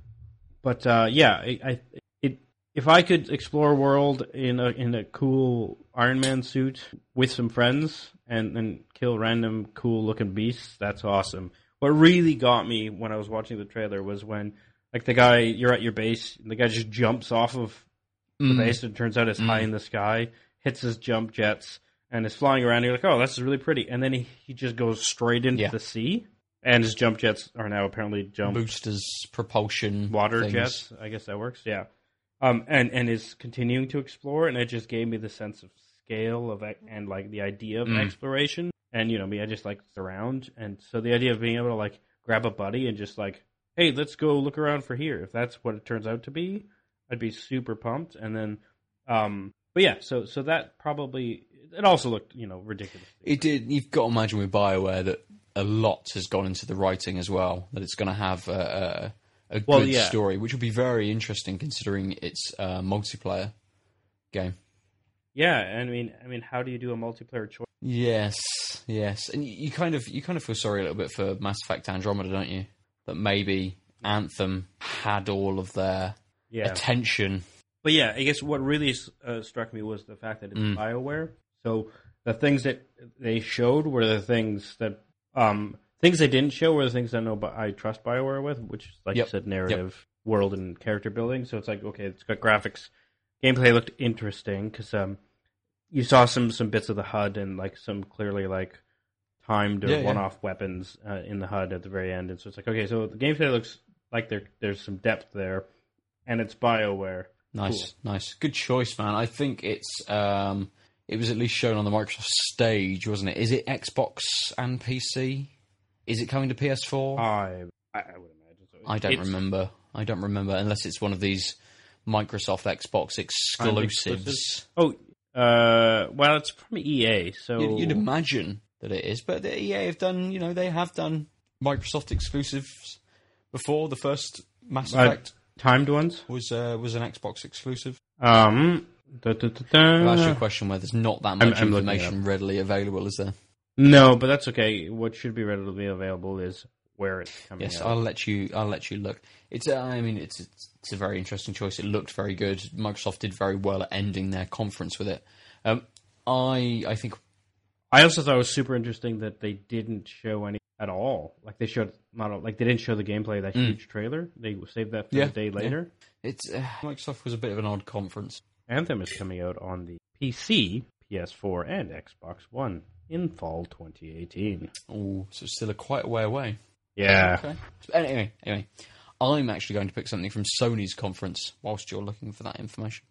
but uh, yeah, I, I if I could explore a world in a in a cool Iron Man suit with some friends and and kill random cool looking beasts, that's awesome. What really got me when I was watching the trailer was when like the guy you're at your base, and the guy just jumps off of the Mm. base and turns out it's Mm. high in the sky, hits his jump jets and is flying around. You're like, oh, this is really pretty, and then he, he just goes straight into Yeah. the sea, and his jump jets are now apparently jump boosters, propulsion, water things. jets. I guess that works. Yeah. Um, and and is continuing to explore, and it just gave me the sense of scale of and like the idea of Mm. exploration. And you know me, I just like around, and so the idea of being able to like grab a buddy and just like, hey, let's go look around for here. If that's what it turns out to be, I'd be super pumped. And then, um, but yeah, so so that probably it also looked you know ridiculous. It did. You've got to imagine with Bioware that a lot has gone into the writing as well. That it's going to have a, a, a good yeah. story, which will be very interesting considering it's a multiplayer game. Yeah, I mean, I mean, how do you do a multiplayer choice? Yes, yes, and you, you kind of you kind of feel sorry a little bit for Mass Effect Andromeda, don't you? That maybe Anthem had all of their Yeah, attention. But yeah, I guess what really uh, struck me was the fact that it's Mm. Bioware. So the things that they showed were the things that um, things they didn't show were the things I know, but I trust Bioware with, which is like Yep. you said, narrative, world, and character building. So it's like okay, it's got graphics, gameplay looked interesting because um, you saw some some bits of the HUD and like some clearly like timed or Yeah, yeah. one-off weapons uh, in the HUD at the very end, and so it's like okay, so the gameplay looks like there there's some depth there, and it's Bioware. Nice, nice, good choice, man. I think it's um, it was at least shown on the Microsoft stage, wasn't it? Is it Xbox and PC? Is it coming to PS4? I I, I would imagine so. I don't It's remember. I don't remember unless it's one of these Microsoft Xbox exclusives. Oh, uh, well, it's from EA, so You'd, you'd imagine that it is, but the EA have done. You know, they have done Microsoft exclusives before. The first Mass Uh, Effect timed ones. was uh, was an Xbox exclusive. Um, da, da, da, da. I'll ask you a question where there's not that much I'm looking it information readily available, is there? No, but that's okay. What should be readily available is where it's coming Yes, out. I'll let you. I'll let you look. It's. Uh, I mean, it's, it's it's a very interesting choice. It looked very good. Microsoft did very well at ending their conference with it. Um, I I think I also thought it was super interesting that they didn't show any at all. Like they showed not all- like they didn't show the gameplay that huge trailer. They saved that for Mm. Yeah, the day yeah. later. it's uh, Microsoft was a bit of an odd conference. Anthem is coming out on the PC, PS4, and Xbox One in fall 2018. Oh, so still a quite a way away. Yeah. Okay. Anyway, anyway, I'm actually going to pick something from Sony's conference whilst you're looking for that information.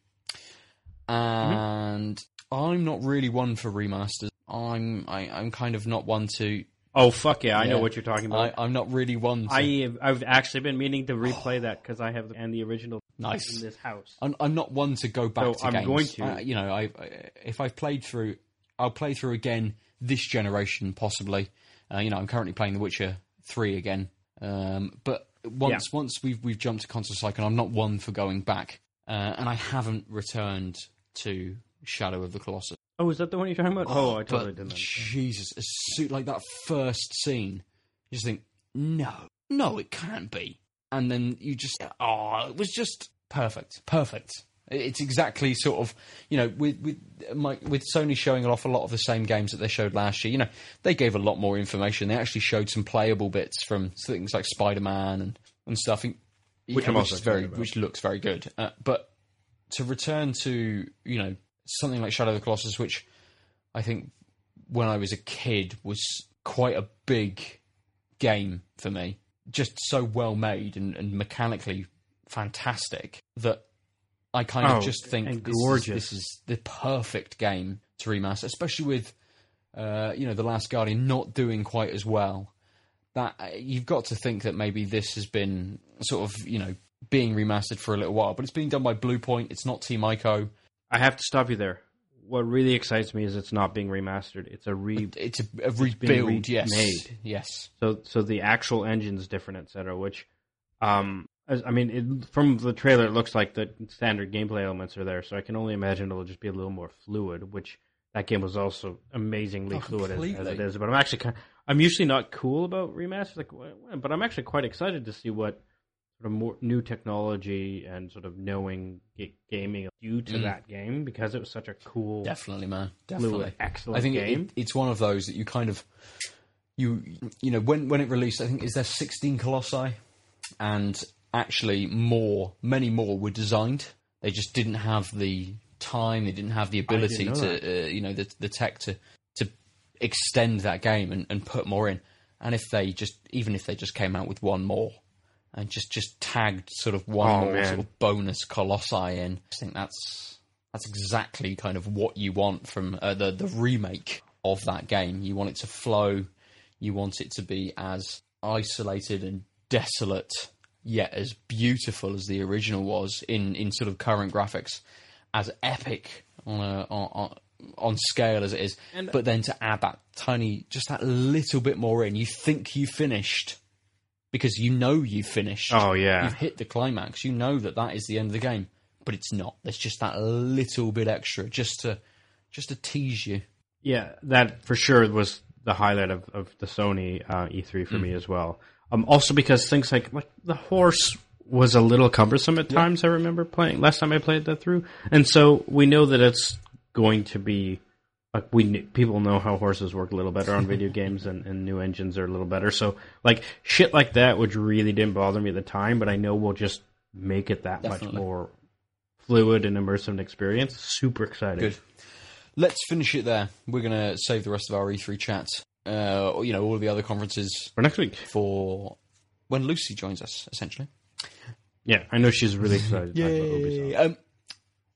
Mm-hmm. And I'm not really one for remasters. I'm I, I'm kind of not one to. Oh fuck yeah! I know what you're talking about. I'm not really one. To, I I've actually been meaning to replay that because I have the, and the original Nice. in this house. I'm, I'm not one to go back So to I'm games. going to. I, you know, I, I if I've played through, I'll play through again this generation possibly. Uh, you know, I'm currently playing The Witcher three again. Um, but once once we've we've jumped to console cycle, I'm not one for going back, uh, and I haven't returned to Shadow of the Colossus. Oh, is that the one you're talking about? Oh, I totally but didn't. Jesus, as soon, like that first scene, you just think, no, no, it can't be. And then you just, oh, it was just perfect, perfect. It's exactly sort of, you know, with with my, with Sony showing off a lot of the same games that they showed last year. You know, they gave a lot more information. They actually showed some playable bits from things like Spider Man and and stuff. and- Which yeah, I'm is very, about. which looks very good. Uh, but to return to you know something like Shadow of the Colossus, which I think when I was a kid was quite a big game for me, just so well made and, and mechanically fantastic that I kind Oh, of just think this is, this is the perfect game to remaster, especially with uh, you know the Last Guardian not doing quite as well. That uh, you've got to think that maybe this has been sort of you know being remastered for a little while, but it's being done by Bluepoint. It's not Team Ico. I have to stop you there. What really excites me is it's not being remastered. It's a re. It's a, a rebuild. yes, remade. yes. So so the actual engine's different, etc. Which, um, I mean, it, from the trailer, it looks like the standard gameplay elements are there. So I can only imagine it'll just be a little more fluid. Which that game was also amazingly Oh, fluid as, as it is. But I'm actually kind. of, I'm usually not cool about remasters, like, but I'm actually quite excited to see what sort of more new technology and sort of knowing ga- gaming due to Mm. that game because it was such a cool, Definitely, man. fluid, Definitely. excellent I think game. it, it's one of those that you kind of you you know when when it released. I think is there sixteen colossi, and actually more, many more were designed. They just didn't have the time. They didn't have the ability to uh, you know the the tech to to extend that game and, and put more in. And if they just even if they just came out with one more and just just tagged sort of one Oh, more man. sort of bonus colossi in, I think that's that's exactly kind of what you want from uh, the the remake of that game. You want it to flow. You want it to be as isolated and desolate, yet as beautiful as the original was in in sort of current graphics, as epic on a on, on, on scale as it is. And- but then to add that tiny, just that little bit more in, you think you finished because you know you've finished. Oh, yeah. you've hit the climax. You know that that is the end of the game, but it's not. There's just that little bit extra, just to just to tease you. Yeah, that for sure was the highlight of, of the Sony uh, E3 for me as well. Um, also because things like like the horse was a little cumbersome at times. I remember playing last time I played that through, and so we know that it's going to be like we people know how horses work a little better on video games, and, and new engines are a little better. So like shit like that, which really didn't bother me at the time, but I know we'll just make it that much more fluid and immersive experience. Super exciting. Good. Let's finish it there. We're going to save the rest of our E3 chat, uh, or, you know, all the other conferences for next week. for when Lucy joins us, essentially. Yeah, I know she's really excited. to talk about Ubisoft. Um,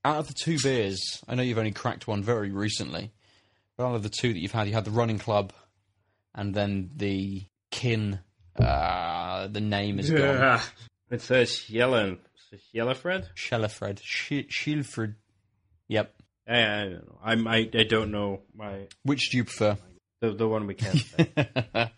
out of the two beers, I know you've only cracked one very recently, but out of the two that you've had, you had the Running Club, and then the Kinn. Uh, the name is gone. Yeah. It says Yellen. Yellafred? Schellefred. Sch- Schilfred. Yep. I, I don't know. I'm, I, I don't know my Which do you prefer? The, the one we can't say. the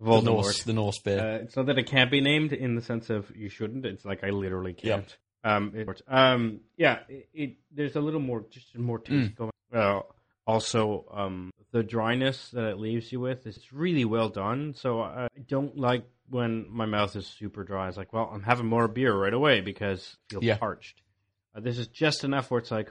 Norse, the Norse beer. Uh, it's not that it can't be named in the sense of you shouldn't. It's like I literally can't. Um, it, um, yeah, it, it there's a little more, just more taste going. Uh, also, um, the dryness that it leaves you with is really well done. So I don't like when my mouth is super dry, it's like, well, I'm having more beer right away because I feel Yeah. parched. Uh, this is just enough where it's like,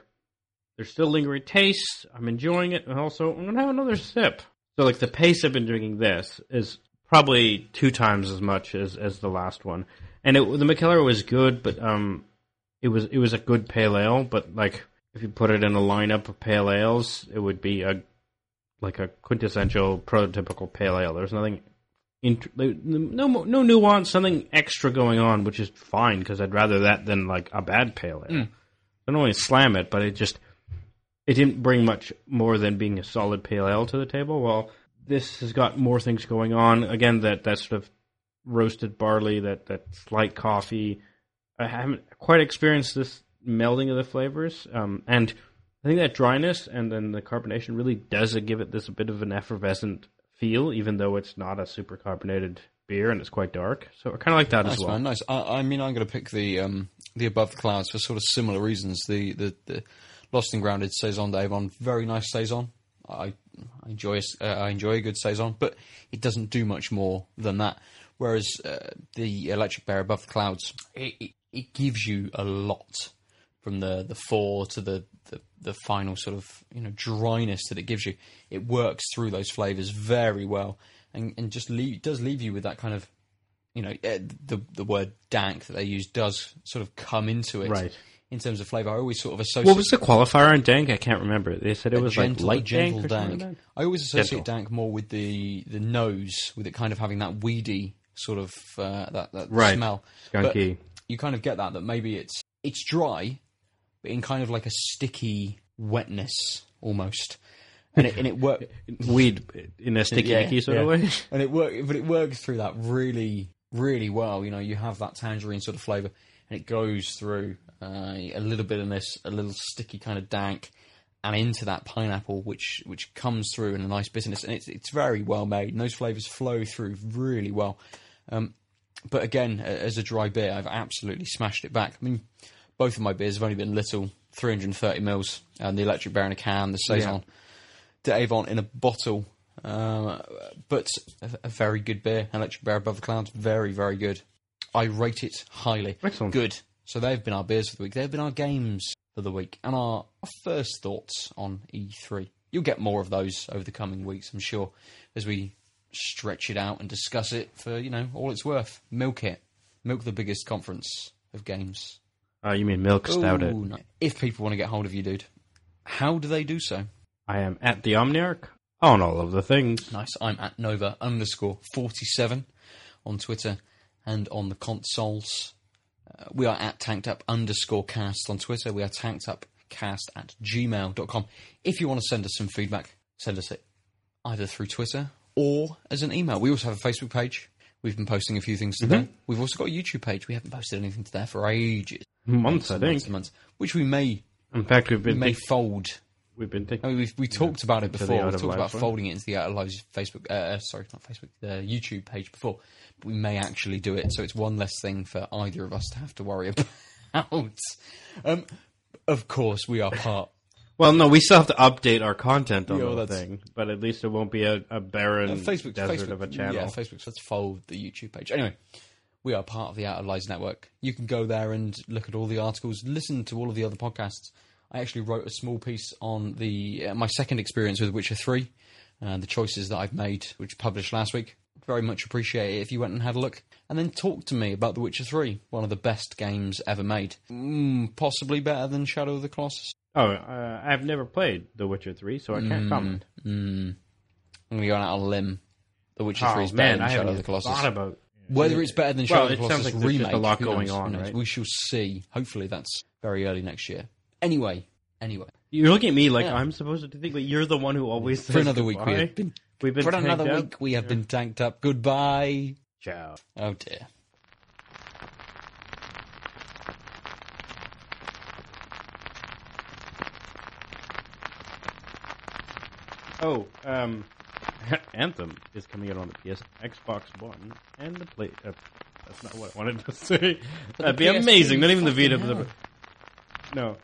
there's still lingering taste. I'm enjoying it, and also I'm gonna have another sip. So like the pace I've been drinking this is probably two times as much as as the last one, and it, the Mikkeller was good, but um, it was it was a good pale ale, but like if you put it in a lineup of pale ales, it would be a like a quintessential prototypical pale ale. There's nothing int- no no nuance, something extra going on, which is fine because I'd rather that than like a bad pale ale. I don't really slam it, but it just it didn't bring much more than being a solid pale ale to the table. Well, this has got more things going on. Again, that that sort of roasted barley, that that slight coffee. I haven't quite experienced this melding of the flavors, um, and I think that dryness and then the carbonation really does give it this a bit of an effervescent feel, even though it's not a super carbonated beer and it's quite dark. So I kind of like that Nice as well. man, nice. I, I mean, I'm going to pick the um, the above the clouds for sort of similar reasons. The the, the lost and grounded saison d'Avon, very nice saison. I, I enjoy uh, I enjoy a good saison, but it doesn't do much more than that. Whereas uh, the electric bear above the clouds, it, it, it gives you a lot from the the four to the, the the final sort of you know dryness that it gives you. It works through those flavors very well, and and just leave, does leave you with that kind of you know, eh, the the word dank that they use does sort of come into it Right. In terms of flavour. I always sort of associate What was the qualifier on dank? I can't remember. They said it was gentle, like light gentle dank. Dank. something like that? I always associate Gentle. dank more with the the nose, with it kind of having that weedy sort of uh, that that Right. smell. But you kind of get that that maybe it's it's dry, but in kind of like a sticky wetness almost, and it and it work Weed in a sticky Yeah, sort yeah. of way. and it work, but it works through that really, really well. You know, you have that tangerine sort of flavour, and it goes through uh, a little bit of this, a little sticky kind of dank, and into that pineapple, which which comes through in a nice bitterness, and it's it's very well made. And those flavours flow through really well. Um, but again, as a dry beer, I've absolutely smashed it back. I mean, both of my beers have only been little, 330 mils, and the Electric Bear in a can, the saison de Avon in a bottle. Um, but a, a very good beer. Electric Bear Above the Clouds, very, very good. I rate it highly. Excellent. Good. So they've been our beers for the week. They've been our games for the week. And our, our first thoughts on E3. You'll get more of those over the coming weeks, I'm sure, as we stretch it out and discuss it for, you know, all it's worth. Milk it. Milk the biggest conference of games. Uh, you mean milk stout it? Ooh, no. If people want to get hold of you, dude, how do they do so? I am at the Omniarch on all of the things. Nice. I'm at Nova underscore 47 on Twitter and on the consoles. Uh, we are at tanked up underscore cast on Twitter. We are tanked up cast at gmail.com. If you want to send us some feedback, send us it either through Twitter or as an email. We also have a Facebook page. We've been posting a few things to there. We've also got a YouTube page. We haven't posted anything to there for ages. Months, I think. months and months, which we may In fact, we've we may fold we've been thinking. I mean, we've, we talked about it before. We talked about folding it into the Out of Lives Facebook. Uh, uh, sorry, not Facebook. The YouTube page before. But we may actually do it, so it's one less thing for either of us to have to worry about. um, of course, we are part. Well, no, we still have to update our content on Yeah, the thing, but at least it won't be a, a barren Uh, Facebook, desert Facebook, of a channel. Yeah, Facebook. Let's fold the YouTube page. Anyway, we are part of the Out of Lives network. You can go there and look at all the articles, listen to all of the other podcasts. I actually wrote a small piece on the uh, my second experience with Witcher Three, and the choices that I've made, which published last week. Very much appreciate it if you went and had a look, and then talk to me about The Witcher Three, one of the best games ever made, mm, possibly better than Shadow of the Colossus. Oh, uh, I've never played The Witcher 3, so I can't comment. Mm. I'm going to go out on a limb. The Witcher Oh, Three is better man, than Shadow of the Colossus. thought about Whether it's better than Well, Shadow of the Colossus like remake, a lot going knows? on, right? We shall see. Hopefully, that's very early next year. Anyway, anyway, You're looking at me like Yeah. I'm supposed to think that you're the one who always says for another week we goodbye. have been We've been for another tanked up. week we have been tanked up. Goodbye. Ciao. Oh dear. Oh, um, Anthem is coming out on the PS, Xbox One, and the Play. Uh, that's not what I wanted to say. That'd be PSP, amazing. Not even the Vita. fucking But the, no,